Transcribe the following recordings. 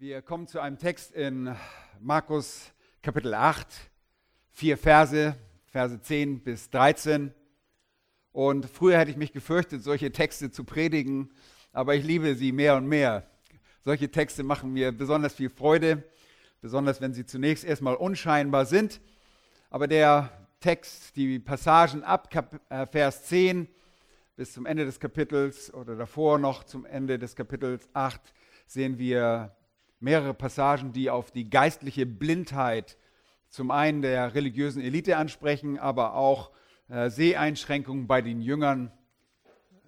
Wir kommen zu einem Text in Markus Kapitel 8, vier Verse, Verse 10 bis 13. Und früher hätte ich mich gefürchtet, solche Texte zu predigen, aber ich liebe sie mehr und mehr. Solche Texte machen mir besonders viel Freude, besonders wenn sie zunächst erstmal unscheinbar sind. Aber der Text, die Passagen ab Kap äh, Vers 10 bis zum Ende des Kapitels oder davor noch zum Ende des Kapitels 8 sehen wir mehrere Passagen, die auf die geistliche Blindheit zum einen der religiösen Elite ansprechen, aber auch äh, Seheinschränkungen bei den Jüngern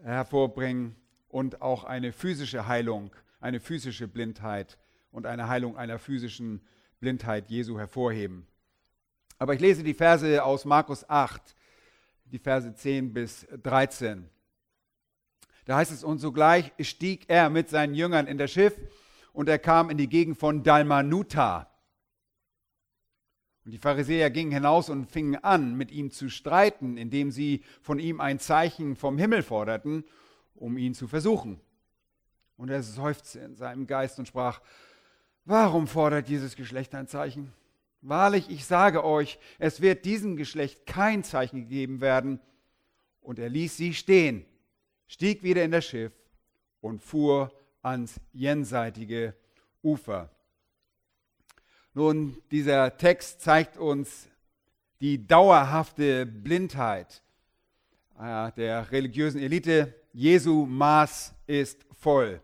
hervorbringen und auch eine physische Heilung, eine physische Blindheit und eine Heilung einer physischen Blindheit Jesu hervorheben. Aber ich lese die Verse aus Markus 8, die Verse 10 bis 13. Da heißt es, und sogleich stieg er mit seinen Jüngern in das Schiff und er kam in die Gegend von Dalmanuta. Und die Pharisäer gingen hinaus und fingen an, mit ihm zu streiten, indem sie von ihm ein Zeichen vom Himmel forderten, um ihn zu versuchen. Und er seufzte in seinem Geist und sprach, warum fordert dieses Geschlecht ein Zeichen? Wahrlich, ich sage euch, es wird diesem Geschlecht kein Zeichen gegeben werden. Und er ließ sie stehen stieg wieder in das Schiff und fuhr ans jenseitige Ufer. Nun, dieser Text zeigt uns die dauerhafte Blindheit äh, der religiösen Elite. Jesu Maß ist voll.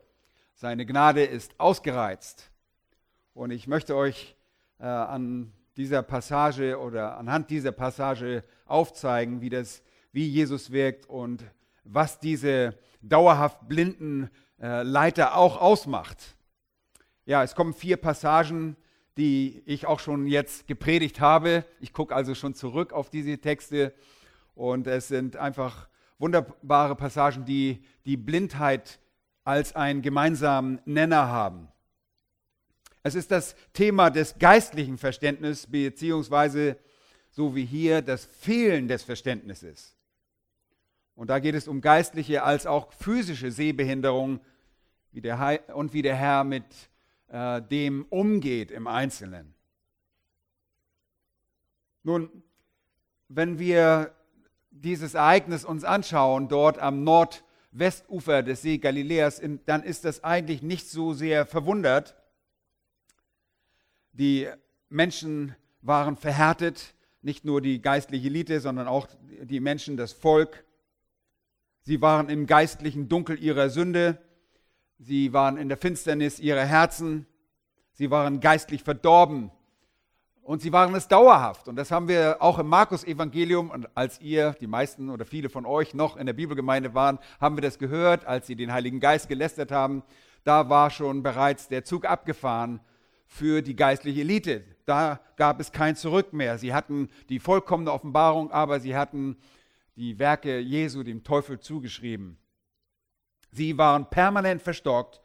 Seine Gnade ist ausgereizt. Und ich möchte euch äh, an dieser Passage oder anhand dieser Passage aufzeigen, wie, das, wie Jesus wirkt und was diese dauerhaft blinden äh, Leiter auch ausmacht. Ja, es kommen vier Passagen, die ich auch schon jetzt gepredigt habe. Ich gucke also schon zurück auf diese Texte und es sind einfach wunderbare Passagen, die die Blindheit als einen gemeinsamen Nenner haben. Es ist das Thema des geistlichen Verständnisses, beziehungsweise so wie hier das Fehlen des Verständnisses. Und da geht es um geistliche als auch physische Sehbehinderung wie der und wie der Herr mit äh, dem umgeht im Einzelnen. Nun, wenn wir dieses Ereignis uns anschauen, dort am Nordwestufer des See Galiläas, dann ist das eigentlich nicht so sehr verwundert. Die Menschen waren verhärtet, nicht nur die geistliche Elite, sondern auch die Menschen, das Volk. Sie waren im geistlichen Dunkel ihrer Sünde. Sie waren in der Finsternis ihrer Herzen. Sie waren geistlich verdorben. Und sie waren es dauerhaft. Und das haben wir auch im Markus-Evangelium. Und als ihr, die meisten oder viele von euch noch in der Bibelgemeinde waren, haben wir das gehört, als sie den Heiligen Geist gelästert haben. Da war schon bereits der Zug abgefahren für die geistliche Elite. Da gab es kein Zurück mehr. Sie hatten die vollkommene Offenbarung, aber sie hatten die Werke Jesu dem Teufel zugeschrieben. Sie waren permanent verstockt.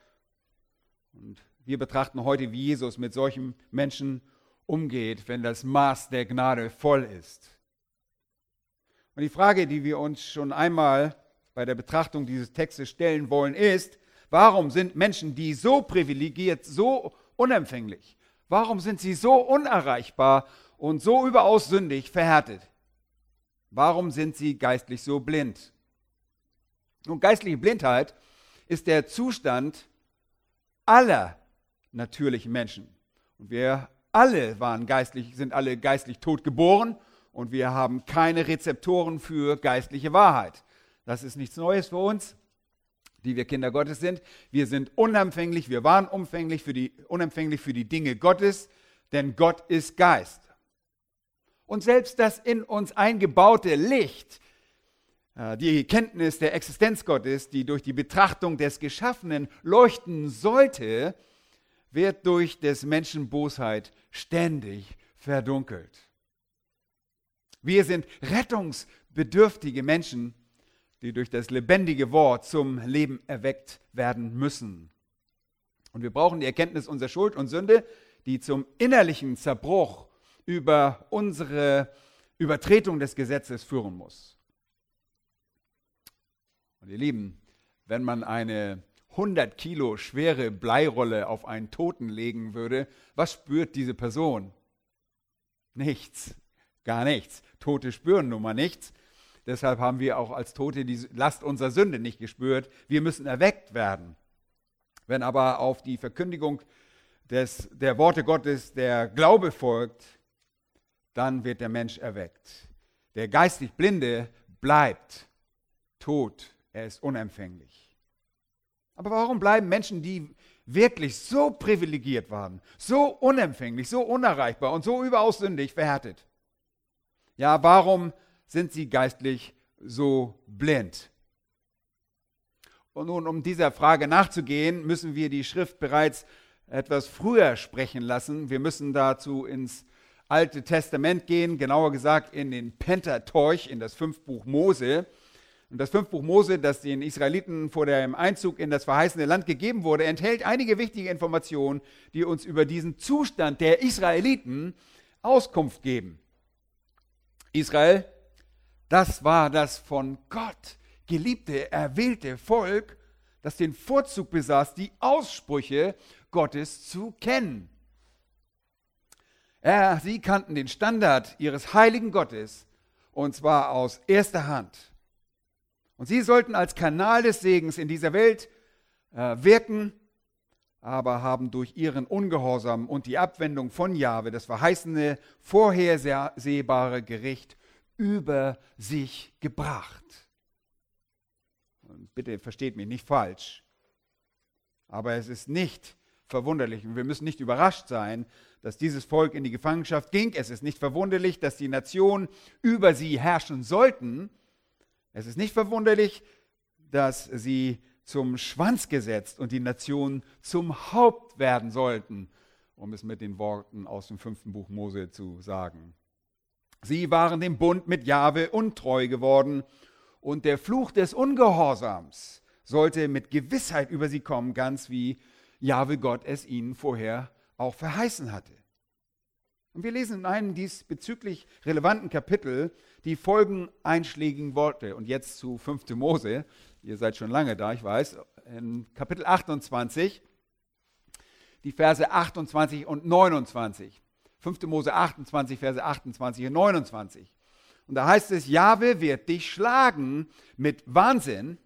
Und wir betrachten heute, wie Jesus mit solchen Menschen umgeht, wenn das Maß der Gnade voll ist. Und die Frage, die wir uns schon einmal bei der Betrachtung dieses Textes stellen wollen, ist, warum sind Menschen, die so privilegiert, so unempfänglich, warum sind sie so unerreichbar und so überaus sündig verhärtet? Warum sind sie geistlich so blind? Und geistliche Blindheit ist der Zustand aller natürlichen Menschen. Und wir alle waren geistlich, sind alle geistlich tot geboren und wir haben keine Rezeptoren für geistliche Wahrheit. Das ist nichts Neues für uns, die wir Kinder Gottes sind. Wir sind unempfänglich, wir waren umfänglich für die, unempfänglich für die Dinge Gottes, denn Gott ist Geist. Und selbst das in uns eingebaute Licht, die Kenntnis der Existenz Gottes, die durch die Betrachtung des Geschaffenen leuchten sollte, wird durch des Menschen Bosheit ständig verdunkelt. Wir sind rettungsbedürftige Menschen, die durch das lebendige Wort zum Leben erweckt werden müssen. Und wir brauchen die Erkenntnis unserer Schuld und Sünde, die zum innerlichen Zerbruch über unsere Übertretung des Gesetzes führen muss. Und ihr Lieben, wenn man eine 100 Kilo schwere Bleirolle auf einen Toten legen würde, was spürt diese Person? Nichts, gar nichts. Tote spüren nun mal nichts. Deshalb haben wir auch als Tote die Last unserer Sünde nicht gespürt. Wir müssen erweckt werden. Wenn aber auf die Verkündigung des, der Worte Gottes der Glaube folgt, dann wird der Mensch erweckt. Der geistig Blinde bleibt tot, er ist unempfänglich. Aber warum bleiben Menschen, die wirklich so privilegiert waren, so unempfänglich, so unerreichbar und so überaus sündig verhärtet? Ja, warum sind sie geistlich so blind? Und nun, um dieser Frage nachzugehen, müssen wir die Schrift bereits etwas früher sprechen lassen. Wir müssen dazu ins Alte Testament gehen, genauer gesagt in den Pentateuch, in das Fünfbuch Mose. Und das Fünfbuch Mose, das den Israeliten vor dem Einzug in das verheißene Land gegeben wurde, enthält einige wichtige Informationen, die uns über diesen Zustand der Israeliten Auskunft geben. Israel, das war das von Gott geliebte, erwählte Volk, das den Vorzug besaß, die Aussprüche Gottes zu kennen. Ja, sie kannten den Standard ihres heiligen Gottes und zwar aus erster Hand. Und sie sollten als Kanal des Segens in dieser Welt äh, wirken, aber haben durch ihren Ungehorsam und die Abwendung von Jahwe das verheißene, vorhersehbare Gericht über sich gebracht. Und bitte versteht mich nicht falsch, aber es ist nicht verwunderlich und wir müssen nicht überrascht sein, dass dieses Volk in die Gefangenschaft ging. Es ist nicht verwunderlich, dass die Nationen über sie herrschen sollten. Es ist nicht verwunderlich, dass sie zum Schwanz gesetzt und die Nationen zum Haupt werden sollten, um es mit den Worten aus dem fünften Buch Mose zu sagen. Sie waren dem Bund mit Jahwe untreu geworden und der Fluch des Ungehorsams sollte mit Gewissheit über sie kommen, ganz wie Jahwe Gott es ihnen vorher auch verheißen hatte. Und wir lesen in einem diesbezüglich relevanten Kapitel die folgenden einschlägigen Worte. Und jetzt zu 5. Mose. Ihr seid schon lange da, ich weiß. In Kapitel 28, die Verse 28 und 29. 5. Mose 28, Verse 28 und 29. Und da heißt es, Jahwe wird dich schlagen mit Wahnsinn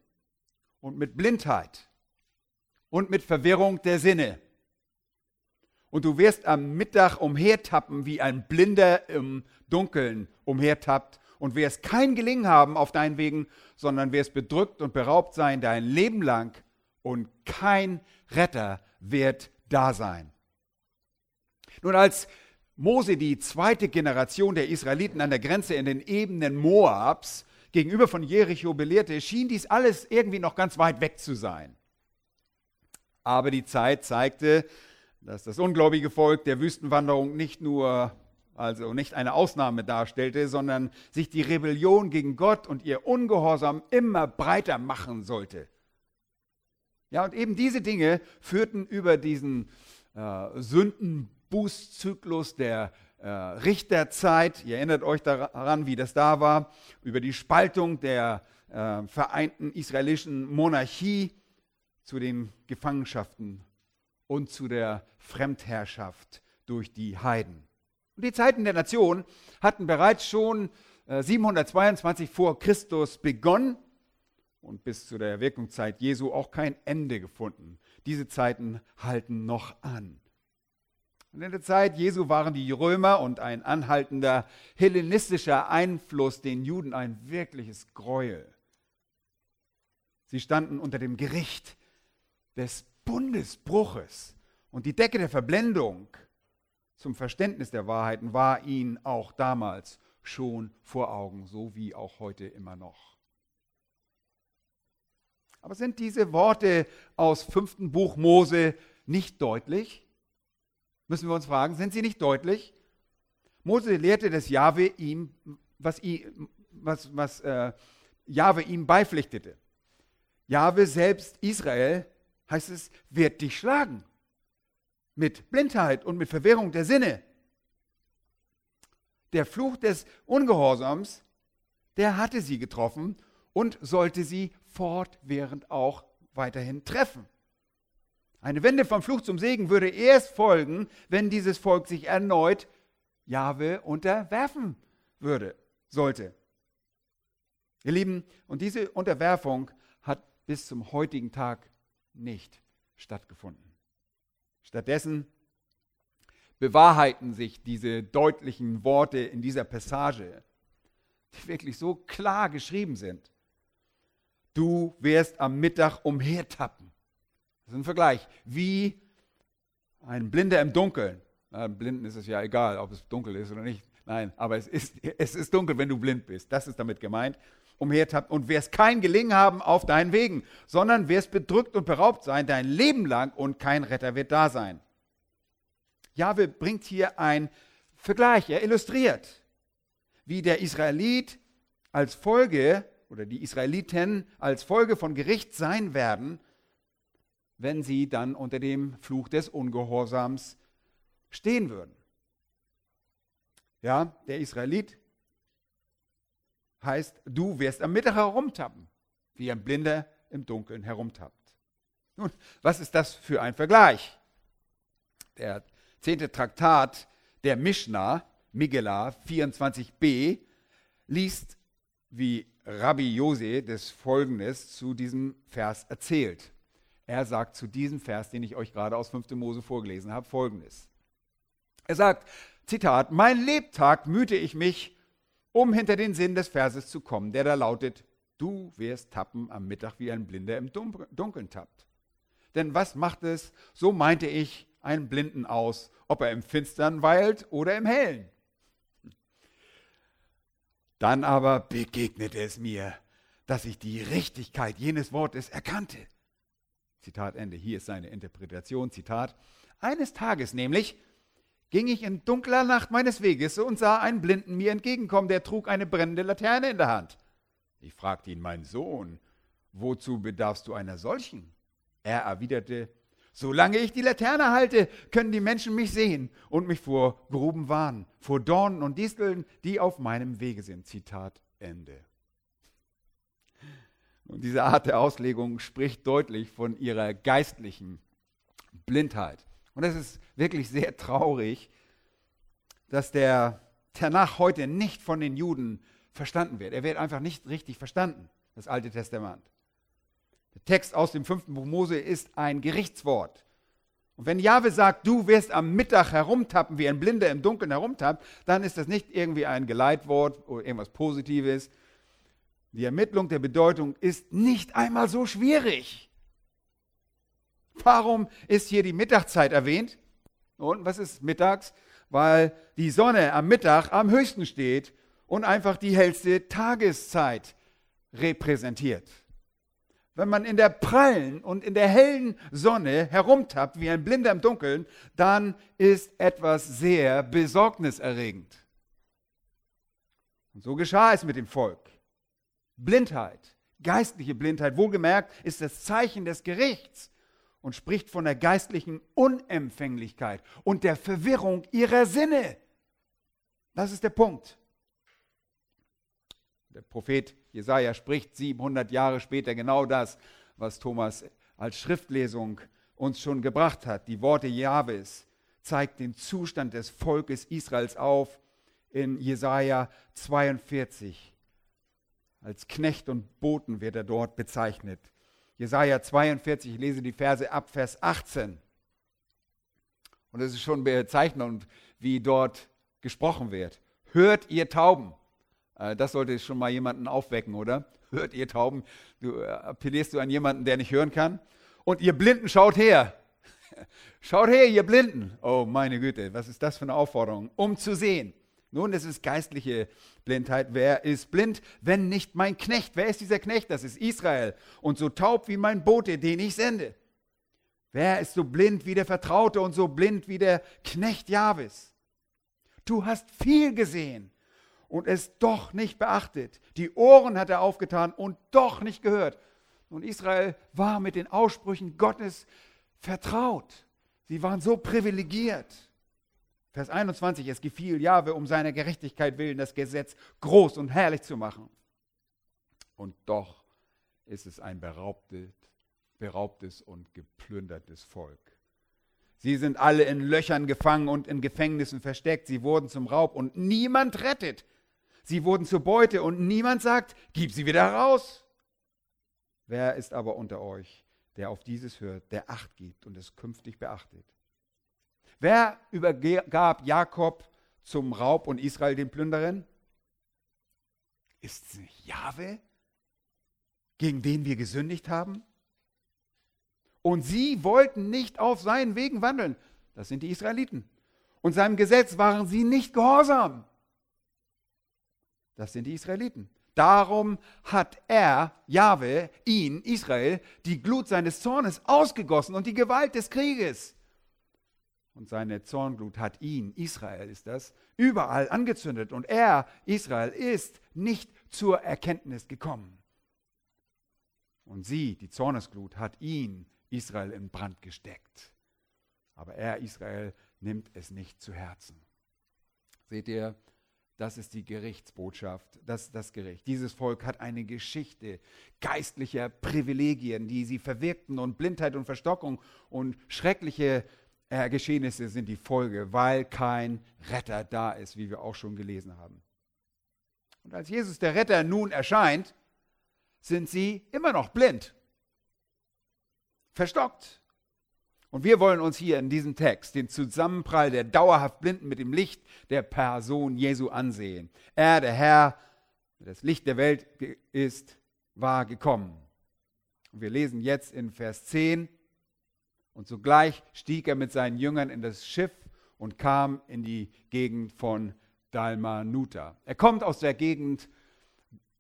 und mit Blindheit und mit Verwirrung der Sinne. Und du wirst am Mittag umhertappen, wie ein Blinder im Dunkeln umhertappt und wirst kein Gelingen haben auf deinen Wegen, sondern wirst bedrückt und beraubt sein dein Leben lang und kein Retter wird da sein. Nun, als Mose die zweite Generation der Israeliten an der Grenze in den Ebenen Moabs gegenüber von Jericho belehrte, schien dies alles irgendwie noch ganz weit weg zu sein. Aber die Zeit zeigte, dass das ungläubige Volk der Wüstenwanderung nicht nur also nicht eine Ausnahme darstellte, sondern sich die Rebellion gegen Gott und ihr Ungehorsam immer breiter machen sollte. Ja, und eben diese Dinge führten über diesen äh, Sünden Bußzyklus der äh, Richterzeit. Ihr erinnert euch daran, wie das da war, über die Spaltung der äh, vereinten israelischen Monarchie zu den Gefangenschaften und zu der Fremdherrschaft durch die Heiden. Und die Zeiten der Nation hatten bereits schon äh, 722 vor Christus begonnen und bis zu der Wirkungszeit Jesu auch kein Ende gefunden. Diese Zeiten halten noch an. Und in der Zeit Jesu waren die Römer und ein anhaltender hellenistischer Einfluss den Juden ein wirkliches Gräuel. Sie standen unter dem Gericht des Bundesbruches und die Decke der Verblendung zum Verständnis der Wahrheiten war ihnen auch damals schon vor Augen, so wie auch heute immer noch. Aber sind diese Worte aus fünften Buch Mose nicht deutlich? müssen wir uns fragen, sind sie nicht deutlich? Mose lehrte, dass Jahwe ihm, was, was, was äh, Jahwe ihm beipflichtete. Jahwe selbst, Israel, heißt es, wird dich schlagen. Mit Blindheit und mit Verwirrung der Sinne. Der Fluch des Ungehorsams, der hatte sie getroffen und sollte sie fortwährend auch weiterhin treffen. Eine Wende vom Fluch zum Segen würde erst folgen, wenn dieses Volk sich erneut Jahwe unterwerfen würde, sollte. Ihr Lieben, und diese Unterwerfung hat bis zum heutigen Tag nicht stattgefunden. Stattdessen bewahrheiten sich diese deutlichen Worte in dieser Passage, die wirklich so klar geschrieben sind. Du wirst am Mittag umhertappen. Das ist ein Vergleich. Wie ein Blinder im Dunkeln. Na, Blinden ist es ja egal, ob es dunkel ist oder nicht. Nein, aber es ist, es ist dunkel, wenn du blind bist. Das ist damit gemeint. Umhertappen und wirst kein Gelingen haben auf deinen Wegen, sondern wirst bedrückt und beraubt sein dein Leben lang und kein Retter wird da sein. Jahwe bringt hier ein Vergleich, er illustriert, wie der Israelit als Folge oder die Israeliten als Folge von Gericht sein werden, wenn sie dann unter dem Fluch des Ungehorsams stehen würden. Ja, der Israelit heißt, du wirst am Mittag herumtappen, wie ein Blinder im Dunkeln herumtappt. Nun, was ist das für ein Vergleich? Der zehnte Traktat der Mishnah, Migela 24b, liest, wie Rabbi Jose des Folgendes zu diesem Vers erzählt. Er sagt zu diesem Vers, den ich euch gerade aus 5. Mose vorgelesen habe, folgendes. Er sagt, Zitat, mein Lebtag mühte ich mich, um hinter den Sinn des Verses zu kommen, der da lautet, du wirst tappen am Mittag, wie ein Blinder im Dunkeln tappt. Denn was macht es, so meinte ich, einen Blinden aus, ob er im Finstern weilt oder im Hellen? Dann aber begegnete es mir, dass ich die Richtigkeit jenes Wortes erkannte. Zitat Ende. Hier ist seine Interpretation. Zitat. Eines Tages nämlich ging ich in dunkler Nacht meines Weges und sah einen Blinden mir entgegenkommen, der trug eine brennende Laterne in der Hand. Ich fragte ihn, mein Sohn, wozu bedarfst du einer solchen? Er erwiderte, solange ich die Laterne halte, können die Menschen mich sehen und mich vor Gruben warnen, vor Dornen und Disteln, die auf meinem Wege sind. Zitat Ende. Und diese Art der Auslegung spricht deutlich von ihrer geistlichen Blindheit. Und es ist wirklich sehr traurig, dass der Tanach heute nicht von den Juden verstanden wird. Er wird einfach nicht richtig verstanden, das Alte Testament. Der Text aus dem fünften Buch Mose ist ein Gerichtswort. Und wenn Jahwe sagt, du wirst am Mittag herumtappen, wie ein Blinder im Dunkeln herumtappt, dann ist das nicht irgendwie ein Geleitwort oder irgendwas Positives. Die Ermittlung der Bedeutung ist nicht einmal so schwierig. Warum ist hier die Mittagszeit erwähnt? Und was ist mittags? Weil die Sonne am Mittag am höchsten steht und einfach die hellste Tageszeit repräsentiert. Wenn man in der prallen und in der hellen Sonne herumtappt wie ein Blinder im Dunkeln, dann ist etwas sehr besorgniserregend. Und so geschah es mit dem Volk. Blindheit, geistliche Blindheit, wohlgemerkt, ist das Zeichen des Gerichts und spricht von der geistlichen Unempfänglichkeit und der Verwirrung ihrer Sinne. Das ist der Punkt. Der Prophet Jesaja spricht 700 Jahre später genau das, was Thomas als Schriftlesung uns schon gebracht hat. Die Worte Jahwes zeigt den Zustand des Volkes Israels auf in Jesaja 42. Als Knecht und Boten wird er dort bezeichnet. Jesaja 42, ich lese die Verse ab Vers 18. Und es ist schon bezeichnend, wie dort gesprochen wird. Hört ihr Tauben. Äh, das sollte schon mal jemanden aufwecken, oder? Hört ihr Tauben. Du äh, appellierst du an jemanden, der nicht hören kann. Und ihr Blinden schaut her. Schaut her, ihr Blinden. Oh meine Güte, was ist das für eine Aufforderung? Um zu sehen. Nun, es ist geistliche Blindheit. Wer ist blind, wenn nicht mein Knecht? Wer ist dieser Knecht? Das ist Israel. Und so taub wie mein Bote, den ich sende. Wer ist so blind wie der Vertraute und so blind wie der Knecht Jahwes? Du hast viel gesehen und es doch nicht beachtet. Die Ohren hat er aufgetan und doch nicht gehört. Und Israel war mit den Aussprüchen Gottes vertraut. Sie waren so privilegiert. Vers 21, es gefiel Jahwe um seiner Gerechtigkeit willen, das Gesetz groß und herrlich zu machen. Und doch ist es ein beraubtes, beraubtes und geplündertes Volk. Sie sind alle in Löchern gefangen und in Gefängnissen versteckt. Sie wurden zum Raub und niemand rettet. Sie wurden zur Beute und niemand sagt, gib sie wieder raus. Wer ist aber unter euch, der auf dieses hört, der Acht gibt und es künftig beachtet? Wer übergab Jakob zum Raub und Israel den Plünderern? Ist es nicht Jahwe, gegen den wir gesündigt haben? Und sie wollten nicht auf seinen Wegen wandeln. Das sind die Israeliten. Und seinem Gesetz waren sie nicht gehorsam. Das sind die Israeliten. Darum hat er, Jahwe, ihn, Israel, die Glut seines Zornes ausgegossen und die Gewalt des Krieges. Und seine Zornglut hat ihn, Israel ist das, überall angezündet. Und er, Israel, ist nicht zur Erkenntnis gekommen. Und sie, die Zornesglut, hat ihn, Israel in Brand gesteckt. Aber er, Israel, nimmt es nicht zu Herzen. Seht ihr, das ist die Gerichtsbotschaft, das ist das Gericht. Dieses Volk hat eine Geschichte geistlicher Privilegien, die sie verwirkten und Blindheit und Verstockung und schreckliche äh, Geschehnisse sind die Folge, weil kein Retter da ist, wie wir auch schon gelesen haben. Und als Jesus der Retter nun erscheint, sind sie immer noch blind verstockt. Und wir wollen uns hier in diesem Text den Zusammenprall der dauerhaft Blinden mit dem Licht der Person Jesu ansehen. Er, der Herr, der das Licht der Welt ist, war gekommen. Und wir lesen jetzt in Vers 10, und sogleich stieg er mit seinen Jüngern in das Schiff und kam in die Gegend von Dalmanuta. Er kommt aus der Gegend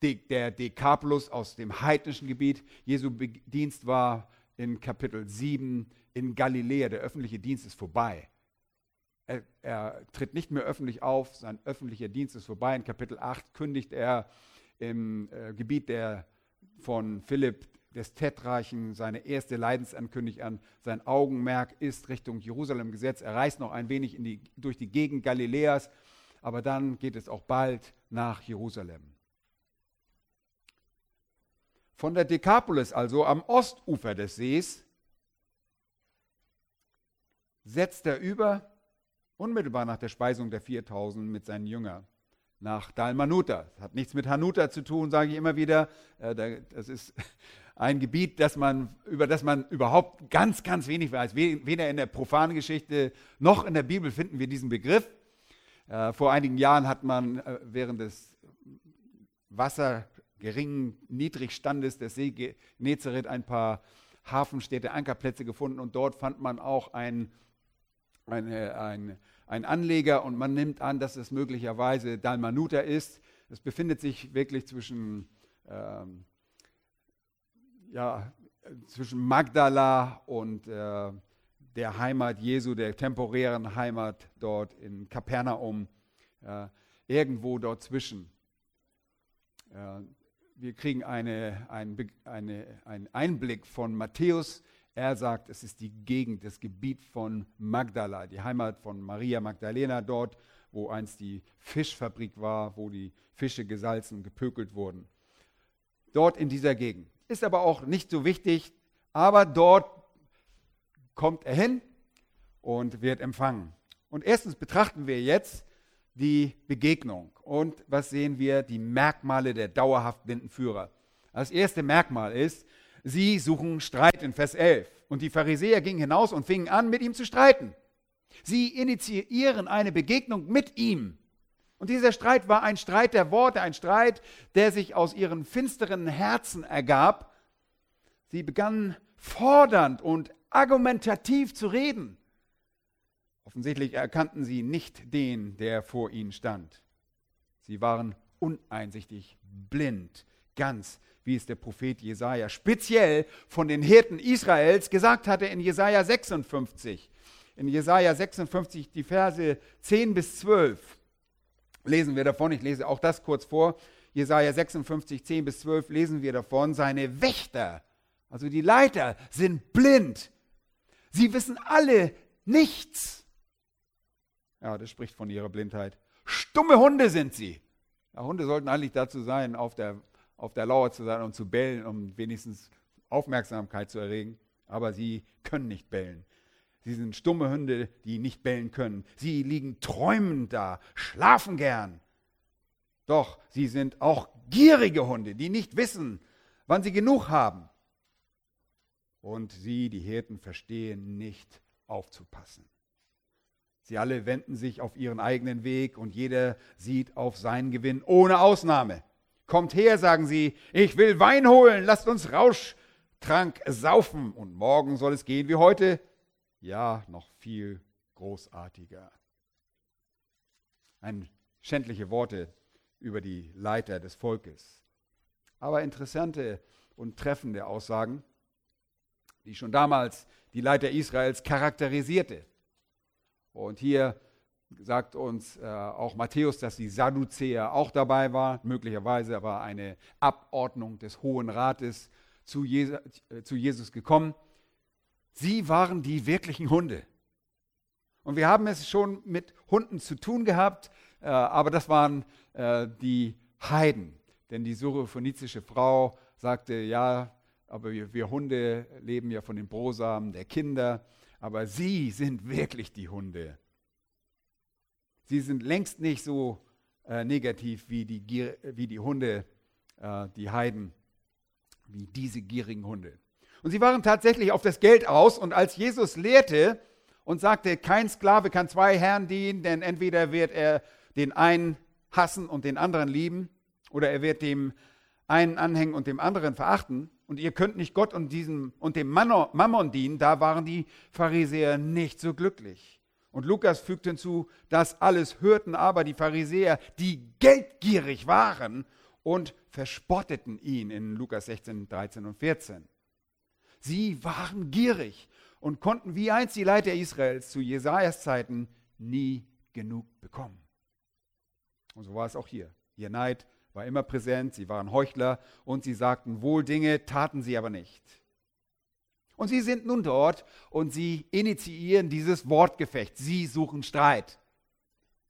der Dekapolus, aus dem heidnischen Gebiet. Jesu Dienst war in Kapitel 7 in Galiläa. Der öffentliche Dienst ist vorbei. Er, er, tritt nicht mehr öffentlich auf, sein öffentlicher Dienst ist vorbei. In Kapitel 8 kündigt er im äh, Gebiet der, von Philipp des Tetrarchen seine erste Leidensankündigung an. Sein Augenmerk ist Richtung Jerusalem gesetzt. Er reist noch ein wenig die, durch die Gegend Galiläas, aber dann geht es auch bald nach Jerusalem. Von der Dekapolis, also am Ostufer des Sees, setzt er über, unmittelbar nach der Speisung der 4000 mit seinen Jüngern, nach Dalmanuta. Das hat nichts mit Hanuta zu tun, sage ich immer wieder. Äh, das ist ein Gebiet, das man, über das man überhaupt ganz, ganz wenig weiß. Weder in der profanen Geschichte noch in der Bibel finden wir diesen Begriff. Äh, vor einigen Jahren hat man äh, während des Wasser geringen Niedrigstandes des See Genezareth ein paar Hafenstädte, Ankerplätze gefunden und dort fand man auch ein, eine, ein, ein Anleger und man nimmt an, dass es möglicherweise Dalmanuta ist. Es befindet sich wirklich zwischen, ähm, ja, zwischen Magdala und äh, der Heimat Jesu, der temporären Heimat dort in Kapernaum, äh, irgendwo dort zwischen. Äh, wir kriegen eine, ein, eine, einen Einblick von Matthäus. Er sagt, es ist die Gegend, das Gebiet von Magdala, die Heimat von Maria Magdalena dort, wo einst die Fischfabrik war, wo die Fische gesalzen, gepökelt wurden. Dort in dieser Gegend. Ist aber auch nicht so wichtig, aber dort kommt er hin und wird empfangen. Und erstens betrachten wir jetzt die Begegnung. Und was sehen wir? Die Merkmale der dauerhaft blinden Führer. Das erste Merkmal ist, sie suchen Streit in Vers 11. Und die Pharisäer gingen hinaus und fingen an, mit ihm zu streiten. Sie initiieren eine Begegnung mit ihm. Und dieser Streit war ein Streit der Worte, ein Streit, der sich aus ihren finsteren Herzen ergab. Sie begannen fordernd und argumentativ zu reden. Offensichtlich erkannten sie nicht den, der vor ihnen stand. Sie waren uneinsichtig, blind, ganz wie es der Prophet Jesaja speziell von den Hirten Israels gesagt hatte in Jesaja 56. In Jesaja 56, die Verse 10 bis 12, lesen wir davon. Ich lese auch das kurz vor. Jesaja 56, 10 bis 12 lesen wir davon. Seine Wächter, also die Leiter, sind blind. Sie wissen alle nichts. Ja, das spricht von ihrer Blindheit. Stumme Hunde sind sie. Ja, Hunde sollten eigentlich dazu sein, auf der, auf der Lauer zu sein und zu bellen, um wenigstens Aufmerksamkeit zu erregen, aber sie können nicht bellen. Sie sind stumme Hunde, die nicht bellen können. Sie liegen träumend da, schlafen gern. Doch sie sind auch gierige Hunde, die nicht wissen, wann sie genug haben. Und sie, die Hirten, verstehen nicht aufzupassen. Sie alle wenden sich auf ihren eigenen Weg und jeder sieht auf seinen Gewinn, ohne Ausnahme. Kommt her, sagen sie, ich will Wein holen, lasst uns Rauschtrank saufen und morgen soll es gehen wie heute ja noch viel großartiger. Ein schändliche Worte über die Leiter des Volkes. Aber interessante und treffende Aussagen, die schon damals die Leiter Israels charakterisierte. Und hier sagt uns äh, auch Matthäus, dass die Sadduzäer auch dabei waren. Möglicherweise war eine Abordnung des Hohen Rates zu, Jesu, äh, zu Jesus gekommen. Sie waren die wirklichen Hunde. Und wir haben es schon mit Hunden zu tun gehabt, äh, aber das waren äh, die Heiden. Denn die syrophonizische Frau sagte, ja, aber wir, wir, Hunde leben ja von den Brosamen der Kinder, aber sie sind wirklich die Hunde. Sie sind längst nicht so äh, negativ wie die, wie die Hunde, äh, die Heiden, wie diese gierigen Hunde. Und sie waren tatsächlich auf das Geld aus. Und als Jesus lehrte und sagte, kein Sklave kann zwei Herren dienen, denn entweder wird er den einen hassen und den anderen lieben, oder er wird dem einen anhängen und dem anderen verachten. Und ihr könnt nicht Gott und, diesem, und dem Mammon dienen. Da waren die Pharisäer nicht so glücklich. Und Lukas fügt hinzu, das alles hörten aber die Pharisäer, die geldgierig waren und verspotteten ihn in Lukas 16, 13 und 14. Sie waren gierig und konnten wie einst die Leiter Israels zu Jesajas Zeiten nie genug bekommen. Und so war es auch hier. Ihr Neid war immer präsent, sie waren Heuchler und sie sagten wohl Dinge, taten sie aber nicht. Und sie sind nun dort und sie initiieren dieses Wortgefecht. Sie suchen Streit.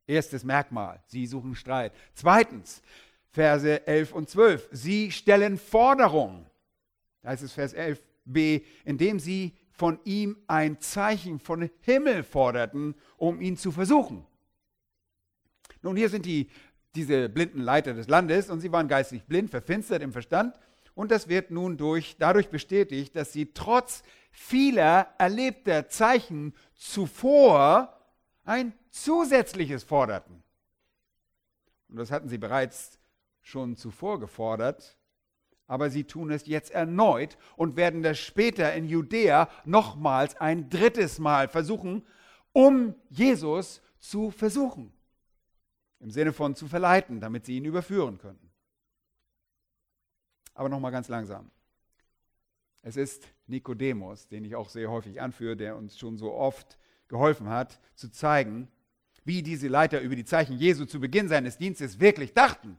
Erstes Merkmal, sie suchen Streit. Zweitens, Verse 11 und 12, sie stellen Forderungen. Da heißt es Vers 11, B, indem sie von ihm ein Zeichen von Himmel forderten, um ihn zu versuchen. Nun, hier sind die, diese blinden Leiter des Landes und sie waren geistig blind, verfinstert im Verstand. Und das wird nun durch, dadurch bestätigt, dass sie trotz vieler erlebter Zeichen zuvor ein zusätzliches forderten. Und das hatten sie bereits schon zuvor gefordert aber sie tun es jetzt erneut und werden das später in Judäa nochmals ein drittes Mal versuchen, um Jesus zu versuchen. Im Sinne von zu verleiten, damit sie ihn überführen können. Aber nochmal ganz langsam. Es ist Nikodemus, den ich auch sehr häufig anführe, der uns schon so oft geholfen hat, zu zeigen, wie diese Leiter über die Zeichen Jesu zu Beginn seines Dienstes wirklich dachten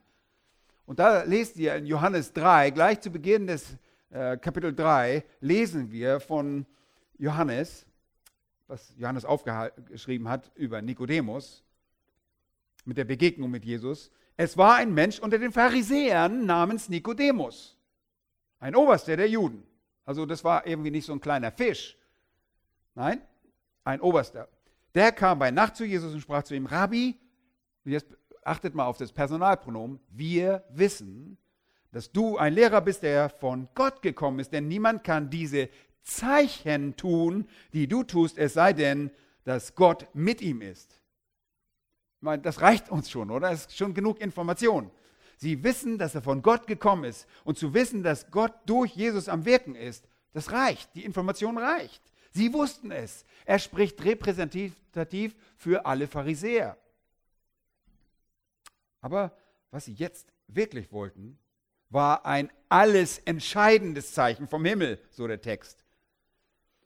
und da lest ihr in Johannes 3, gleich zu Beginn des äh, Kapitel 3, lesen wir von Johannes, was Johannes aufgeschrieben hat über Nikodemus, mit der Begegnung mit Jesus. Es war ein Mensch unter den Pharisäern namens Nikodemus, ein Oberster der Juden. Also das war irgendwie nicht so ein kleiner Fisch. Nein, ein Oberster. Der kam bei Nacht zu Jesus und sprach zu ihm, Rabbi, jetzt achtet mal auf das Personalpronomen, wir wissen, dass du ein Lehrer bist, der von Gott gekommen ist, denn niemand kann diese Zeichen tun, die du tust, es sei denn, dass Gott mit ihm ist. Ich meine, das reicht uns schon, oder? Das ist schon genug Information. Sie wissen, dass er von Gott gekommen ist. Und zu wissen, dass Gott durch Jesus am Wirken ist, das reicht. Die Information reicht. Sie wussten es. Er spricht repräsentativ für alle Pharisäer. Aber was sie jetzt wirklich wollten, war ein alles entscheidendes Zeichen vom Himmel, so der Text.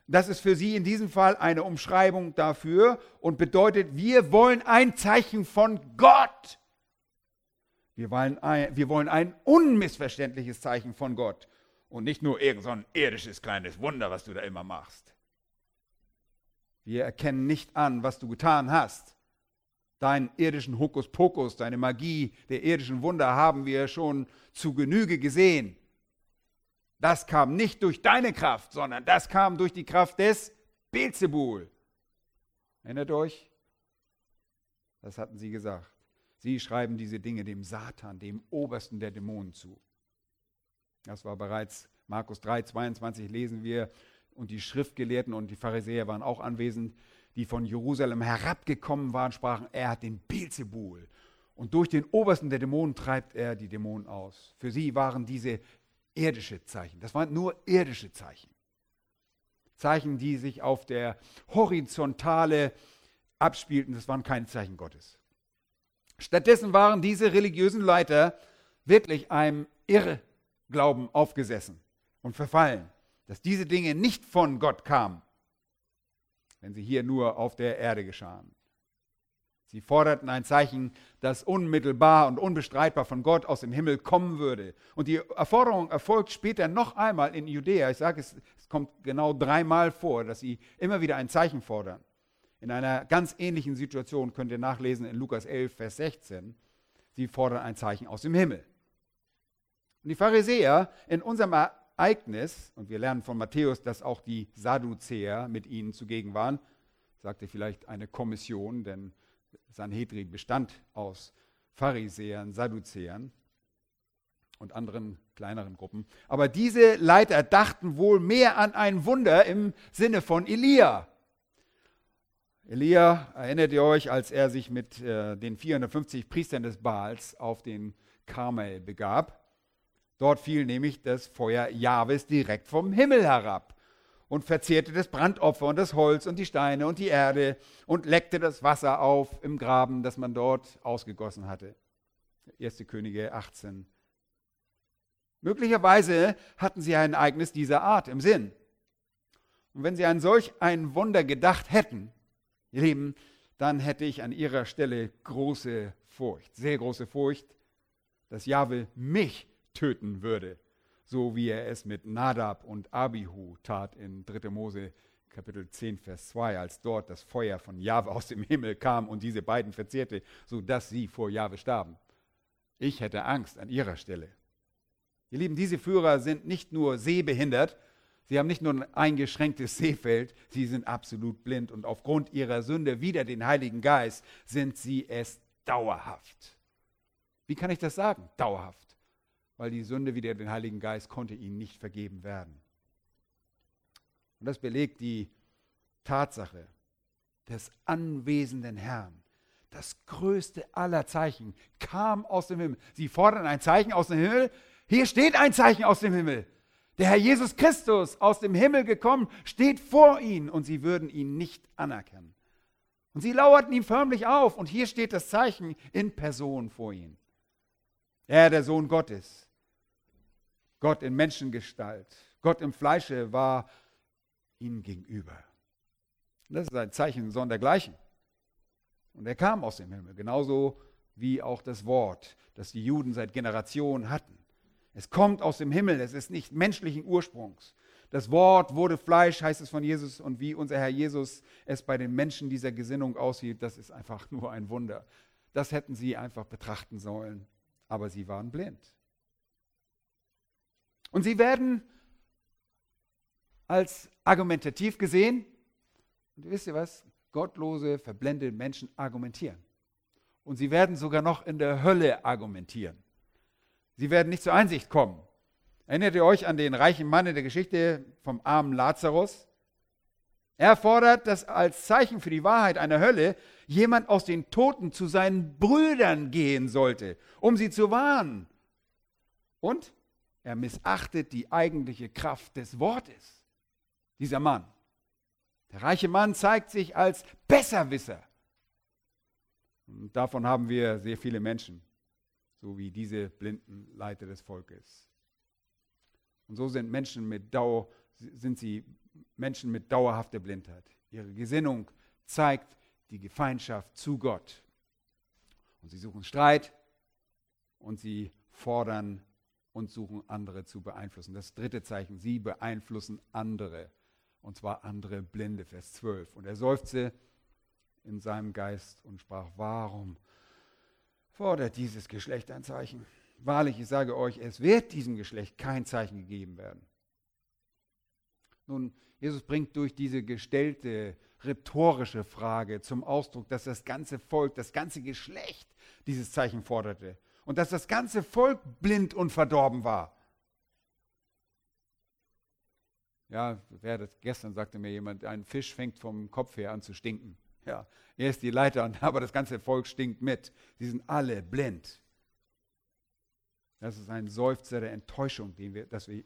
Das ist für sie in diesem Fall eine Umschreibung dafür und bedeutet, wir wollen ein Zeichen von Gott. Wir wollen ein, wir wollen ein unmissverständliches Zeichen von Gott und nicht nur irgendein so irdisches kleines Wunder, was du da immer machst. Wir erkennen nicht an, was du getan hast, Deinen irdischen Hokuspokus, deine Magie der irdischen Wunder haben wir schon zu Genüge gesehen. Das kam nicht durch deine Kraft, sondern das kam durch die Kraft des Beelzebul. Erinnert euch? Das hatten sie gesagt. Sie schreiben diese Dinge dem Satan, dem Obersten der Dämonen zu. Das war bereits Markus 3, 22 lesen wir. Und die Schriftgelehrten und die Pharisäer waren auch anwesend, die von Jerusalem herabgekommen waren, sprachen, er hat den Beelzebul. Und durch den Obersten der Dämonen treibt er die Dämonen aus. Für sie waren diese irdische Zeichen. Das waren nur irdische Zeichen. Zeichen, die sich auf der Horizontale abspielten. Das waren keine Zeichen Gottes. Stattdessen waren diese religiösen Leiter wirklich einem Irrglauben aufgesessen und verfallen, dass diese Dinge nicht von Gott kamen, wenn sie hier nur auf der Erde geschahen. Sie forderten ein Zeichen, das unmittelbar und unbestreitbar von Gott aus dem Himmel kommen würde. Und die Erforderung erfolgt später noch einmal in Judäa. Ich sage, es, es kommt genau dreimal vor, dass sie immer wieder ein Zeichen fordern. In einer ganz ähnlichen Situation könnt ihr nachlesen in Lukas 11, Vers 16. Sie fordern ein Zeichen aus dem Himmel. Und die Pharisäer in unserem Ereignis, und wir lernen von Matthäus, dass auch die Sadduzäer mit ihnen zugegen waren, sagte vielleicht eine Kommission, denn Sanhedrin bestand aus Pharisäern, Sadduzäern und anderen kleineren Gruppen. Aber diese Leiter dachten wohl mehr an ein Wunder im Sinne von Elia. Elia, erinnert ihr euch, als er sich mit äh, den 450 Priestern des Baals auf den Karmel begab? Dort fiel nämlich das Feuer Jahwes direkt vom Himmel herab und verzehrte das Brandopfer und das Holz und die Steine und die Erde und leckte das Wasser auf im Graben, das man dort ausgegossen hatte. 1. Könige 18. Möglicherweise hatten sie ein Ereignis dieser Art im Sinn. Und wenn sie an solch ein Wunder gedacht hätten, ihr Lieben, dann hätte ich an ihrer Stelle große Furcht, sehr große Furcht, dass Jahwe mich töten würde, so wie er es mit Nadab und Abihu tat in 3. Mose Kapitel 10, Vers 2, als dort das Feuer von Jahwe aus dem Himmel kam und diese beiden verzehrte, sodass sie vor Jahwe starben. Ich hätte Angst an ihrer Stelle. Ihr Lieben, diese Führer sind nicht nur sehbehindert, sie haben nicht nur ein eingeschränktes Sehfeld, sie sind absolut blind und aufgrund ihrer Sünde wider den Heiligen Geist sind sie es dauerhaft. Wie kann ich das sagen? Dauerhaft weil die Sünde wider den Heiligen Geist konnte ihnen nicht vergeben werden. Und das belegt die Tatsache des anwesenden Herrn. Das größte aller Zeichen kam aus dem Himmel. Sie fordern ein Zeichen aus dem Himmel. Hier steht ein Zeichen aus dem Himmel. Der Herr Jesus Christus aus dem Himmel gekommen steht vor ihnen und sie würden ihn nicht anerkennen. Und sie lauerten ihm förmlich auf und hier steht das Zeichen in Person vor ihnen. Er, der Sohn Gottes, Gott in Menschengestalt, Gott im Fleische war ihnen gegenüber. Das ist ein Zeichen sondergleichen. Und er kam aus dem Himmel, genauso wie auch das Wort, das die Juden seit Generationen hatten. Es kommt aus dem Himmel, es ist nicht menschlichen Ursprungs. Das Wort wurde Fleisch, heißt es von Jesus, und wie unser Herr Jesus es bei den Menschen dieser Gesinnung aussieht, das ist einfach nur ein Wunder. Das hätten sie einfach betrachten sollen, aber sie waren blind. Und sie werden als argumentativ gesehen. Und wisst ihr was? Gottlose, verblendete Menschen argumentieren. Und sie werden sogar noch in der Hölle argumentieren. Sie werden nicht zur Einsicht kommen. Erinnert ihr euch an den reichen Mann in der Geschichte vom armen Lazarus? Er fordert, dass als Zeichen für die Wahrheit einer Hölle jemand aus den Toten zu seinen Brüdern gehen sollte, um sie zu warnen. Und er missachtet die eigentliche Kraft des Wortes. Dieser Mann. Der reiche Mann zeigt sich als Besserwisser. Und davon haben wir sehr viele Menschen, so wie diese blinden Leiter des Volkes. Und so sind Menschen mit Dauer, sind sie Menschen mit dauerhafter Blindheit. Ihre Gesinnung zeigt die Feindschaft zu Gott. Und sie suchen Streit und sie fordern und suchen andere zu beeinflussen. Das dritte Zeichen, sie beeinflussen andere. Und zwar andere Blinde, Vers 12. Und er seufzte in seinem Geist und sprach, warum fordert dieses Geschlecht ein Zeichen? wahrlich, ich sage euch, es wird diesem Geschlecht kein Zeichen gegeben werden. Nun, Jesus bringt durch diese gestellte rhetorische Frage zum Ausdruck, dass das ganze Volk, das ganze Geschlecht dieses Zeichen forderte und dass das ganze Volk blind und verdorben war. Ja, wer das gestern sagte mir jemand, ein Fisch fängt vom Kopf her an zu stinken. Ja, er ist die Leiter, aber das ganze Volk stinkt mit. Sie sind alle blind. Das ist ein Seufzer der Enttäuschung, den wir, das wir,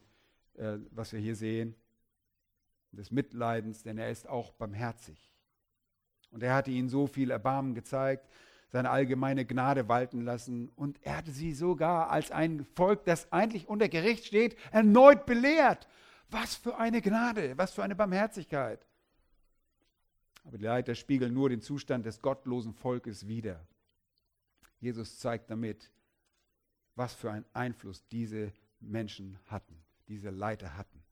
äh, was wir hier sehen, des Mitleidens, denn er ist auch barmherzig. Und er hatte ihnen so viel Erbarmen gezeigt, seine allgemeine Gnade walten lassen und er hatte sie sogar als ein Volk, das eigentlich unter Gericht steht, erneut belehrt. Was für eine Gnade, was für eine Barmherzigkeit. Aber die Leiter spiegeln nur den Zustand des gottlosen Volkes wider. Jesus zeigt damit, was für einen Einfluss diese Menschen hatten, diese Leiter hatten.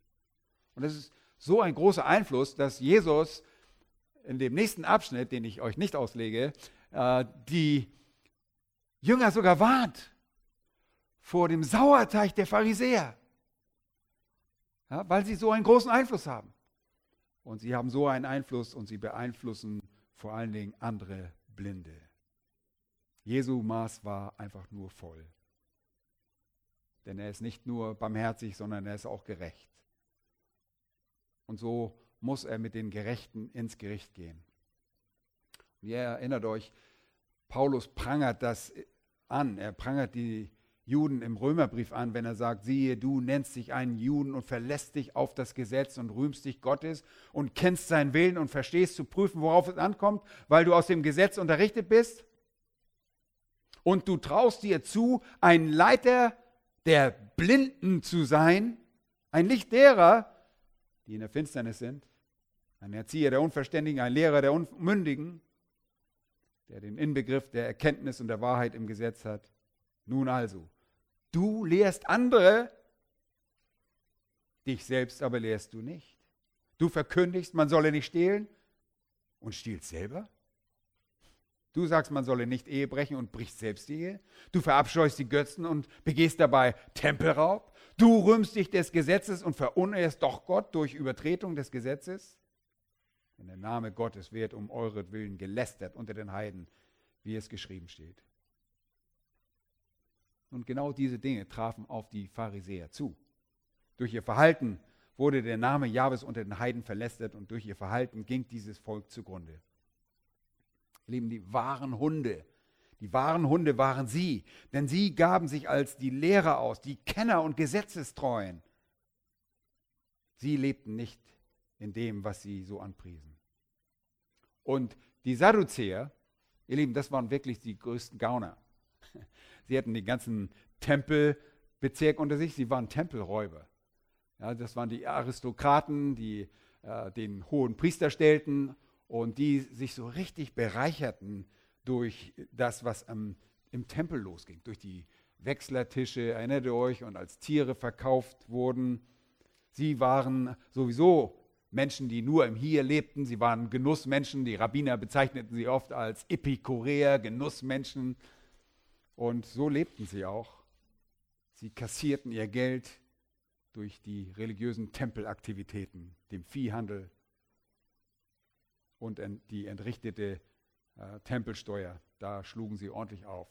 Und es ist so ein großer Einfluss, dass Jesus in dem nächsten Abschnitt, den ich euch nicht auslege, äh, die Jünger sogar warnt vor dem Sauerteig der Pharisäer, ja, weil sie so einen großen Einfluss haben. Und sie haben so einen Einfluss und sie beeinflussen vor allen Dingen andere Blinde. Jesu Maß war einfach nur voll. Denn er ist nicht nur barmherzig, sondern er ist auch gerecht. Und so muss er mit den Gerechten ins Gericht gehen. Ihr erinnert euch, Paulus prangert das an. Er prangert die Juden im Römerbrief an, wenn er sagt, siehe, du nennst dich einen Juden und verlässt dich auf das Gesetz und rühmst dich Gottes und kennst seinen Willen und verstehst zu prüfen, worauf es ankommt, weil du aus dem Gesetz unterrichtet bist. Und du traust dir zu, ein Leiter der Blinden zu sein, ein Licht derer, die in der Finsternis sind, ein Erzieher der Unverständigen, ein Lehrer der Unmündigen, der den Inbegriff der Erkenntnis und der Wahrheit im Gesetz hat. Nun also, Du lehrst andere, dich selbst aber lehrst du nicht. Du verkündigst, man solle nicht stehlen und stiehlst selber. Du sagst, man solle nicht Ehe brechen und brichst selbst die Ehe. Du verabscheust die Götzen und begehst dabei Tempelraub. Du rühmst dich des Gesetzes und verunehrst doch Gott durch Übertretung des Gesetzes. Denn der Name Gottes wird um euretwillen gelästert unter den Heiden, wie es geschrieben steht. Und genau diese Dinge trafen auf die Pharisäer zu. Durch ihr Verhalten wurde der Name Jahwes unter den Heiden verlästert und durch ihr Verhalten ging dieses Volk zugrunde. Lieben, die wahren Hunde, die wahren Hunde waren sie, denn sie gaben sich als die Lehrer aus, die Kenner und Gesetzestreuen. Sie lebten nicht in dem, was sie so anpriesen. Und die Sadduzäer, ihr Lieben, das waren wirklich die größten Gauner. Sie hatten den ganzen Tempelbezirk unter sich. Sie waren Tempelräuber. Ja, das waren die Aristokraten, die äh, den hohen Priester stellten und die sich so richtig bereicherten durch das, was am, im Tempel losging, durch die Wechslertische, erinnert ihr euch, und als Tiere verkauft wurden. Sie waren sowieso Menschen, die nur im Hier lebten. Sie waren Genussmenschen. Die Rabbiner bezeichneten sie oft als Epikureer, Genussmenschen. Und so lebten sie auch. Sie kassierten ihr Geld durch die religiösen Tempelaktivitäten, dem Viehhandel und die entrichtete äh, Tempelsteuer. Da schlugen sie ordentlich auf.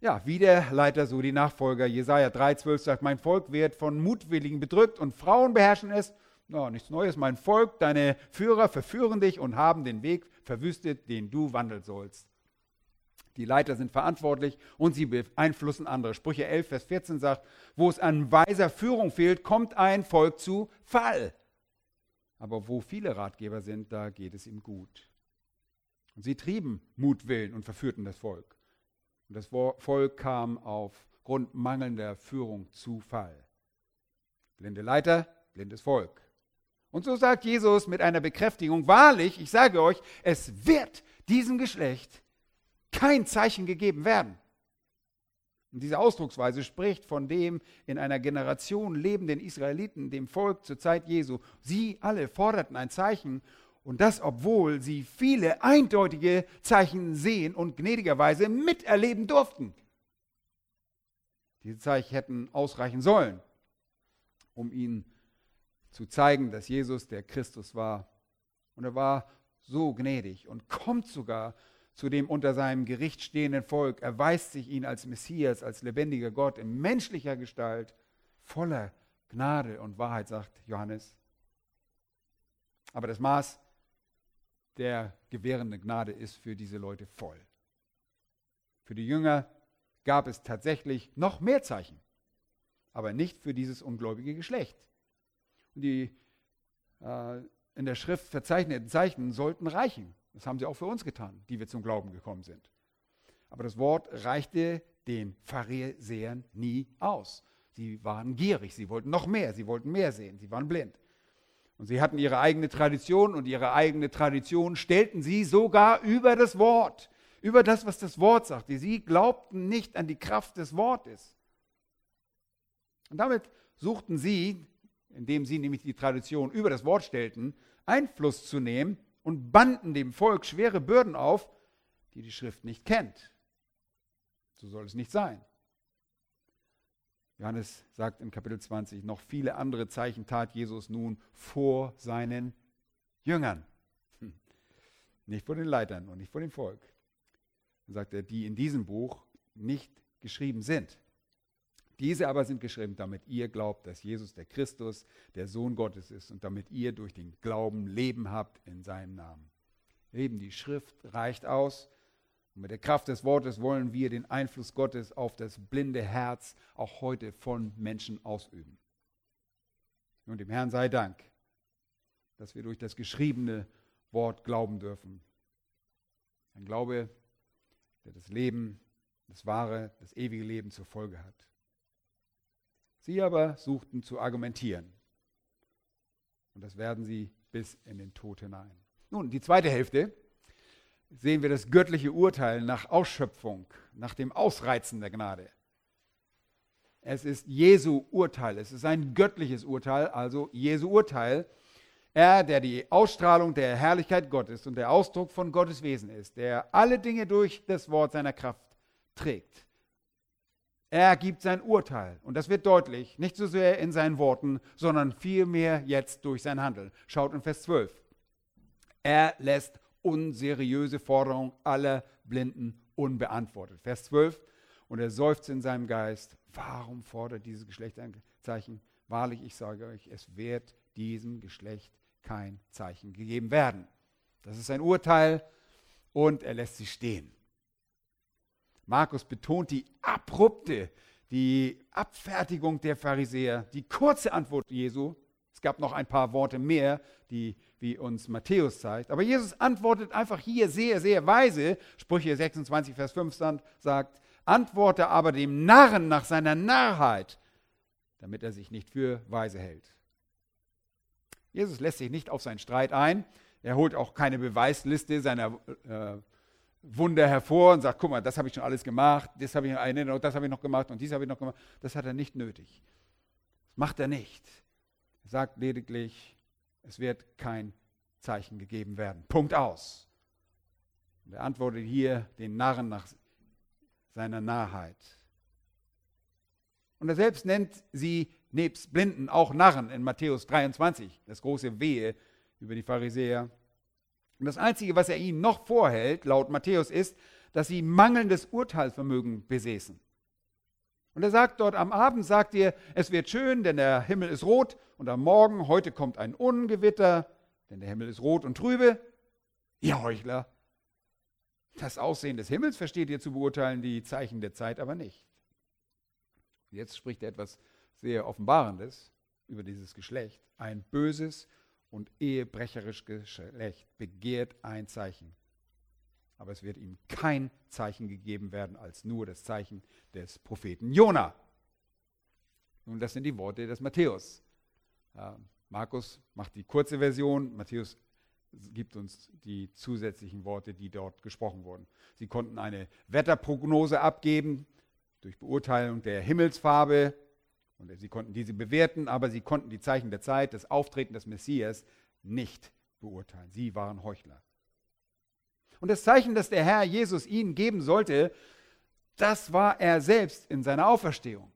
Ja, wie der Leiter, so die Nachfolger. Jesaja 3,12 sagt: Mein Volk wird von Mutwilligen bedrückt und Frauen beherrschen es. No, nichts Neues. Mein Volk, deine Führer verführen dich und haben den Weg verwüstet, den du wandeln sollst. Die Leiter sind verantwortlich und sie beeinflussen andere. Sprüche 11, Vers 14 sagt, wo es an weiser Führung fehlt, kommt ein Volk zu Fall. Aber wo viele Ratgeber sind, da geht es ihm gut. Und sie trieben Mutwillen und verführten das Volk. Und das Volk kam aufgrund mangelnder Führung zu Fall. Blinde Leiter, blindes Volk. Und so sagt Jesus mit einer Bekräftigung, wahrlich, ich sage euch, es wird diesem Geschlecht kein Zeichen gegeben werden. Und diese Ausdrucksweise spricht von dem in einer Generation lebenden Israeliten, dem Volk zur Zeit Jesu. Sie alle forderten ein Zeichen und das, obwohl sie viele eindeutige Zeichen sehen und gnädigerweise miterleben durften. Diese Zeichen hätten ausreichen sollen, um ihnen zu zeigen, dass Jesus der Christus war. Und er war so gnädig und kommt sogar zu dem unter seinem Gericht stehenden Volk, erweist sich ihn als Messias, als lebendiger Gott in menschlicher Gestalt, voller Gnade und Wahrheit, sagt Johannes. Aber das Maß der gewährenden Gnade ist für diese Leute voll. Für die Jünger gab es tatsächlich noch mehr Zeichen, aber nicht für dieses ungläubige Geschlecht. Die äh, in der Schrift verzeichneten Zeichen sollten reichen. Das haben sie auch für uns getan, die wir zum Glauben gekommen sind. Aber das Wort reichte den Pharisäern nie aus. Sie waren gierig, sie wollten noch mehr, sie wollten mehr sehen, sie waren blind. Und sie hatten ihre eigene Tradition und ihre eigene Tradition stellten sie sogar über das Wort, über das, was das Wort sagte. Sie glaubten nicht an die Kraft des Wortes. Und damit suchten sie, indem sie nämlich die Tradition über das Wort stellten, Einfluss zu nehmen und banden dem Volk schwere Bürden auf, die die Schrift nicht kennt. So soll es nicht sein. Johannes sagt in Kapitel 20, noch viele andere Zeichen tat Jesus nun vor seinen Jüngern. Hm. Nicht vor den Leitern und nicht vor dem Volk. Dann sagt er, die in diesem Buch nicht geschrieben sind. Diese aber sind geschrieben, damit ihr glaubt, dass Jesus der Christus, der Sohn Gottes ist und damit ihr durch den Glauben Leben habt in seinem Namen. Eben die Schrift reicht aus, und mit der Kraft des Wortes wollen wir den Einfluss Gottes auf das blinde Herz auch heute von Menschen ausüben. Und dem Herrn sei Dank, dass wir durch das geschriebene Wort glauben dürfen. Ein Glaube, der das Leben, das wahre, das ewige Leben zur Folge hat. Sie aber suchten zu argumentieren. Und das werden sie bis in den Tod hinein. Nun, die zweite Hälfte sehen wir das göttliche Urteil nach Ausschöpfung, nach dem Ausreizen der Gnade. Es ist Jesu Urteil, es ist ein göttliches Urteil, also Jesu Urteil. Er, der die Ausstrahlung der Herrlichkeit Gottes und der Ausdruck von Gottes Wesen ist, der alle Dinge durch das Wort seiner Kraft trägt. Er gibt sein Urteil und das wird deutlich, nicht so sehr in seinen Worten, sondern vielmehr jetzt durch sein Handeln. Schaut in Vers 12. Er lässt unseriöse Forderung aller Blinden unbeantwortet. Vers 12. Und er seufzt in seinem Geist, warum fordert dieses Geschlecht ein Zeichen? Wahrlich, ich sage euch, es wird diesem Geschlecht kein Zeichen gegeben werden. Das ist ein Urteil und er lässt sie stehen. Markus betont die abrupte, die Abfertigung der Pharisäer, die kurze Antwort Jesu. Es gab noch ein paar Worte mehr, die wie uns Matthäus zeigt. Aber Jesus antwortet einfach hier sehr, sehr weise. Sprüche 26, Vers 5 sagt, antworte aber dem Narren nach seiner Narrheit, damit er sich nicht für weise hält. Jesus lässt sich nicht auf seinen Streit ein. Er holt auch keine Beweisliste seiner äh, Wunder hervor und sagt, guck mal, das habe ich schon alles gemacht, das habe ich, erinnert, das habe ich noch gemacht und dies habe ich noch gemacht. Das hat er nicht nötig. Das macht er nicht. Er sagt lediglich, es wird kein Zeichen gegeben werden. Punkt aus. Und er antwortet hier den Narren nach seiner Nahheit. Und er selbst nennt sie nebst Blinden auch Narren in Matthäus 23, das große Wehe über die Pharisäer. Und das Einzige, was er ihnen noch vorhält, laut Matthäus, ist, dass sie mangelndes Urteilsvermögen besäßen. Und er sagt dort, am Abend sagt ihr, es wird schön, denn der Himmel ist rot, und am Morgen, heute kommt ein Ungewitter, denn der Himmel ist rot und trübe. Ihr Heuchler, das Aussehen des Himmels versteht ihr zu beurteilen, die Zeichen der Zeit aber nicht. Jetzt spricht er etwas sehr Offenbarendes über dieses Geschlecht. Ein böses und ehebrecherisches Geschlecht begehrt ein Zeichen aber es wird ihm kein Zeichen gegeben werden als nur das Zeichen des Propheten Jona. Nun, das sind die Worte des Matthäus. Äh, Markus macht die kurze Version, Matthäus gibt uns die zusätzlichen Worte, die dort gesprochen wurden. Sie konnten eine Wetterprognose abgeben durch Beurteilung der Himmelsfarbe und sie konnten diese bewerten, aber sie konnten die Zeichen der Zeit, das Auftreten des Messias nicht beurteilen. Sie waren Heuchler. Und das Zeichen, das der Herr Jesus ihnen geben sollte, das war er selbst in seiner Auferstehung.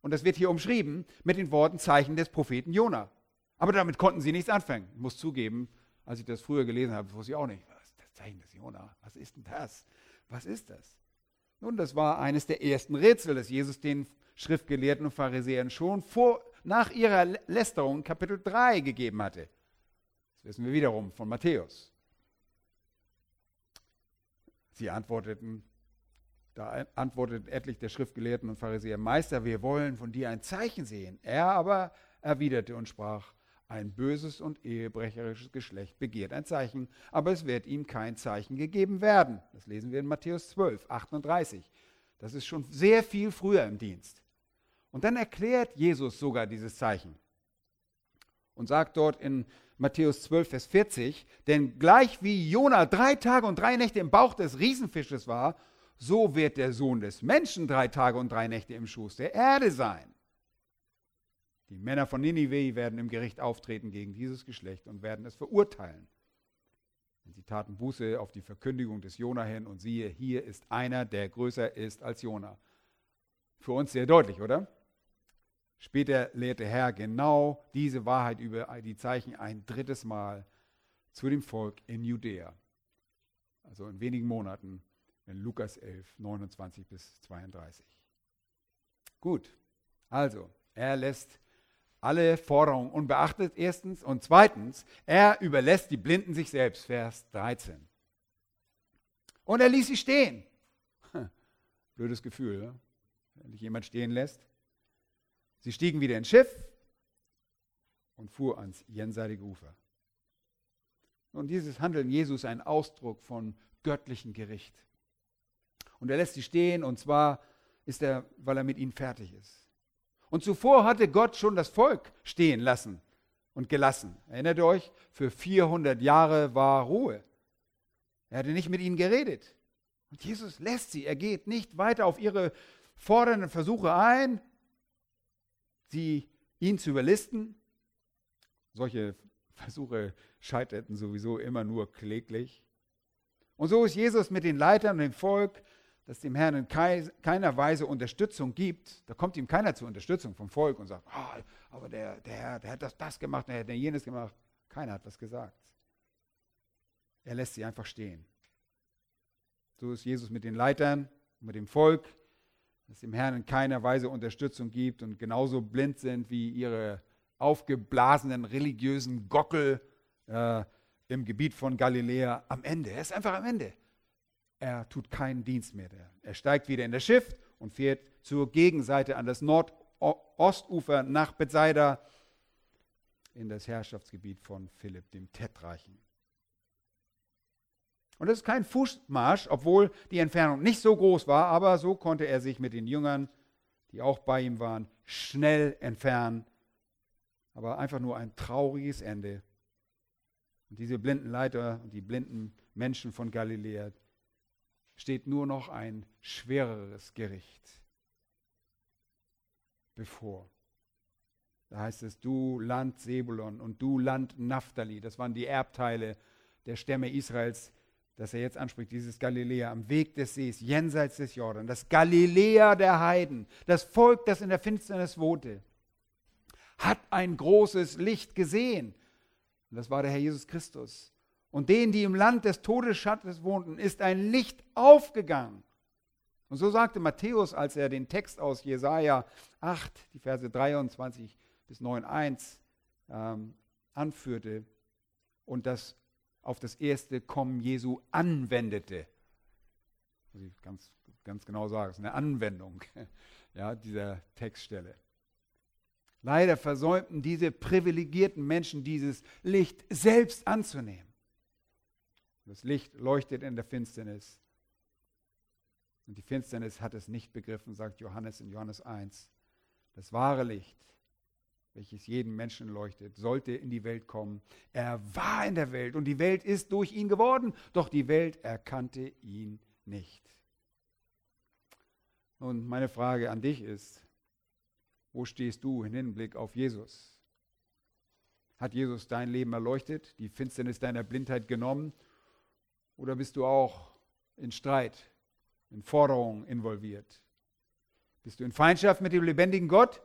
Und das wird hier umschrieben mit den Worten Zeichen des Propheten Jona. Aber damit konnten sie nichts anfangen. Ich muss zugeben, als ich das früher gelesen habe, wusste ich auch nicht, was ist das Zeichen des Jona? Was ist denn das? Was ist das? Nun, das war eines der ersten Rätsel, das Jesus den Schriftgelehrten und Pharisäern schon vor, nach ihrer Lästerung Kapitel 3 gegeben hatte. Das wissen wir wiederum von Matthäus. Sie antworteten, da antworteten etlich der Schriftgelehrten und Pharisäer, Meister, wir wollen von dir ein Zeichen sehen. Er aber erwiderte und sprach, ein böses und ehebrecherisches Geschlecht begehrt ein Zeichen, aber es wird ihm kein Zeichen gegeben werden. Das lesen wir in Matthäus 12, 38. Das ist schon sehr viel früher im Dienst. Und dann erklärt Jesus sogar dieses Zeichen und sagt dort in Matthäus 12, Vers 40, denn gleich wie Jona drei Tage und drei Nächte im Bauch des Riesenfisches war, so wird der Sohn des Menschen drei Tage und drei Nächte im Schoß der Erde sein. Die Männer von Ninive werden im Gericht auftreten gegen dieses Geschlecht und werden es verurteilen. Denn sie taten Buße auf die Verkündigung des Jona hin und siehe, hier ist einer, der größer ist als Jona. Für uns sehr deutlich, oder? Später lehrte Herr genau diese Wahrheit über die Zeichen ein drittes Mal zu dem Volk in Judäa. Also in wenigen Monaten in Lukas 11, 29 bis 32. Gut, also er lässt alle Forderungen unbeachtet, erstens. Und zweitens, er überlässt die Blinden sich selbst, Vers 13. Und er ließ sie stehen. Blödes Gefühl, ne? wenn dich jemand stehen lässt. Sie stiegen wieder ins Schiff und fuhr ans jenseitige Ufer. Und dieses Handeln Jesus ein Ausdruck von göttlichem Gericht. Und er lässt sie stehen, und zwar ist er, weil er mit ihnen fertig ist. Und zuvor hatte Gott schon das Volk stehen lassen und gelassen. Erinnert euch? Für 400 Jahre war Ruhe. Er hatte nicht mit ihnen geredet. Und Jesus lässt sie. Er geht nicht weiter auf ihre fordernden Versuche ein, sie ihn zu überlisten. Solche Versuche scheiterten sowieso immer nur kläglich. Und so ist Jesus mit den Leitern und dem Volk dass dem Herrn in keiner Weise Unterstützung gibt, da kommt ihm keiner zur Unterstützung vom Volk und sagt, oh, aber der, der Herr, der hat das, das gemacht, der hat jenes gemacht. Keiner hat was gesagt. Er lässt sie einfach stehen. So ist Jesus mit den Leitern mit dem Volk, dass dem Herrn in keiner Weise Unterstützung gibt und genauso blind sind wie ihre aufgeblasenen religiösen Gockel äh, im Gebiet von Galiläa am Ende. Er ist einfach am Ende er tut keinen Dienst mehr. Er steigt wieder in das Schiff und fährt zur Gegenseite an das Nordostufer nach Bethsaida in das Herrschaftsgebiet von Philipp dem Tetrachen. Und das ist kein Fußmarsch, obwohl die Entfernung nicht so groß war, aber so konnte er sich mit den Jüngern, die auch bei ihm waren, schnell entfernen. Aber einfach nur ein trauriges Ende. Und diese blinden Leiter und die blinden Menschen von Galiläa, steht nur noch ein schwereres Gericht bevor. Da heißt es, du Land Sebulon und du Land Naphtali, das waren die Erbteile der Stämme Israels, das er jetzt anspricht, dieses Galiläa am Weg des Sees, jenseits des Jordan, das Galiläa der Heiden, das Volk, das in der Finsternis wohnte, hat ein großes Licht gesehen. Und das war der Herr Jesus Christus. Und denen, die im Land des Todesschattens wohnten, ist ein Licht aufgegangen. Und so sagte Matthäus, als er den Text aus Jesaja 8, die Verse 23 bis 9,1 ähm, anführte und das auf das erste Kommen Jesu anwendete. Muss ich ganz, ganz genau sagen, es ist eine Anwendung ja, dieser Textstelle. Leider versäumten diese privilegierten Menschen dieses Licht selbst anzunehmen. Das Licht leuchtet in der Finsternis. Und die Finsternis hat es nicht begriffen, sagt Johannes in Johannes 1. Das wahre Licht, welches jeden Menschen leuchtet, sollte in die Welt kommen. Er war in der Welt und die Welt ist durch ihn geworden, doch die Welt erkannte ihn nicht. Und meine Frage an dich ist, wo stehst du im Hinblick auf Jesus? Hat Jesus dein Leben erleuchtet, die Finsternis deiner Blindheit genommen oder bist du auch in Streit in Forderungen involviert? Bist du in Feindschaft mit dem lebendigen Gott?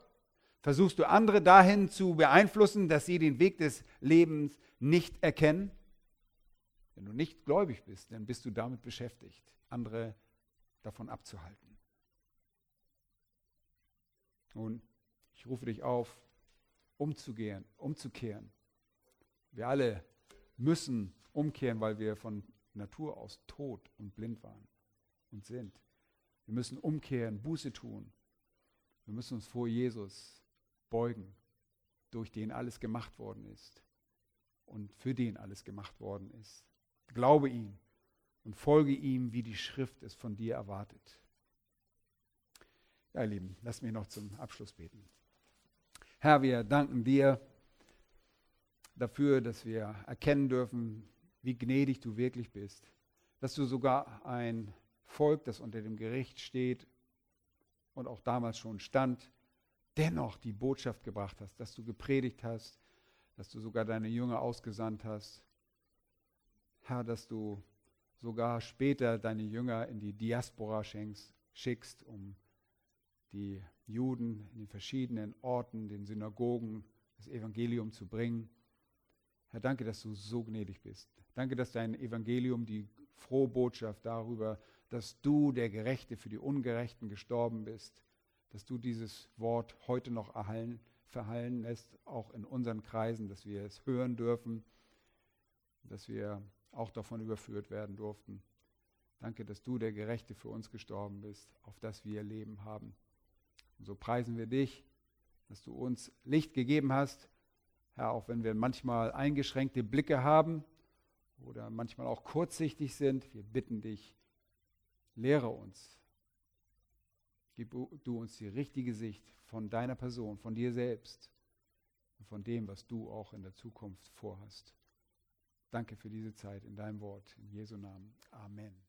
Versuchst du andere dahin zu beeinflussen, dass sie den Weg des Lebens nicht erkennen? Wenn du nicht gläubig bist, dann bist du damit beschäftigt, andere davon abzuhalten. Nun, ich rufe dich auf, umzugehen, umzukehren. Wir alle müssen umkehren, weil wir von Natur aus tot und blind waren und sind. Wir müssen umkehren, Buße tun. Wir müssen uns vor Jesus beugen, durch den alles gemacht worden ist und für den alles gemacht worden ist. Glaube ihm und folge ihm, wie die Schrift es von dir erwartet. Ja, ihr Lieben, lass mich noch zum Abschluss beten. Herr, wir danken dir dafür, dass wir erkennen dürfen, wie gnädig du wirklich bist, dass du sogar ein Volk, das unter dem Gericht steht und auch damals schon stand, dennoch die Botschaft gebracht hast, dass du gepredigt hast, dass du sogar deine Jünger ausgesandt hast. Herr, dass du sogar später deine Jünger in die Diaspora schenkst, schickst, um die Juden in den verschiedenen Orten, den Synagogen, das Evangelium zu bringen. Herr, danke, dass du so gnädig bist. Danke, dass dein Evangelium, die frohe Botschaft darüber, dass du, der Gerechte, für die Ungerechten gestorben bist, dass du dieses Wort heute noch erhallen, verhallen lässt, auch in unseren Kreisen, dass wir es hören dürfen, dass wir auch davon überführt werden durften. Danke, dass du, der Gerechte, für uns gestorben bist, auf das wir Leben haben. Und so preisen wir dich, dass du uns Licht gegeben hast, Herr, auch wenn wir manchmal eingeschränkte Blicke haben oder manchmal auch kurzsichtig sind. Wir bitten dich, lehre uns. Gib du uns die richtige Sicht von deiner Person, von dir selbst und von dem, was du auch in der Zukunft vorhast. Danke für diese Zeit in deinem Wort. In Jesu Namen. Amen.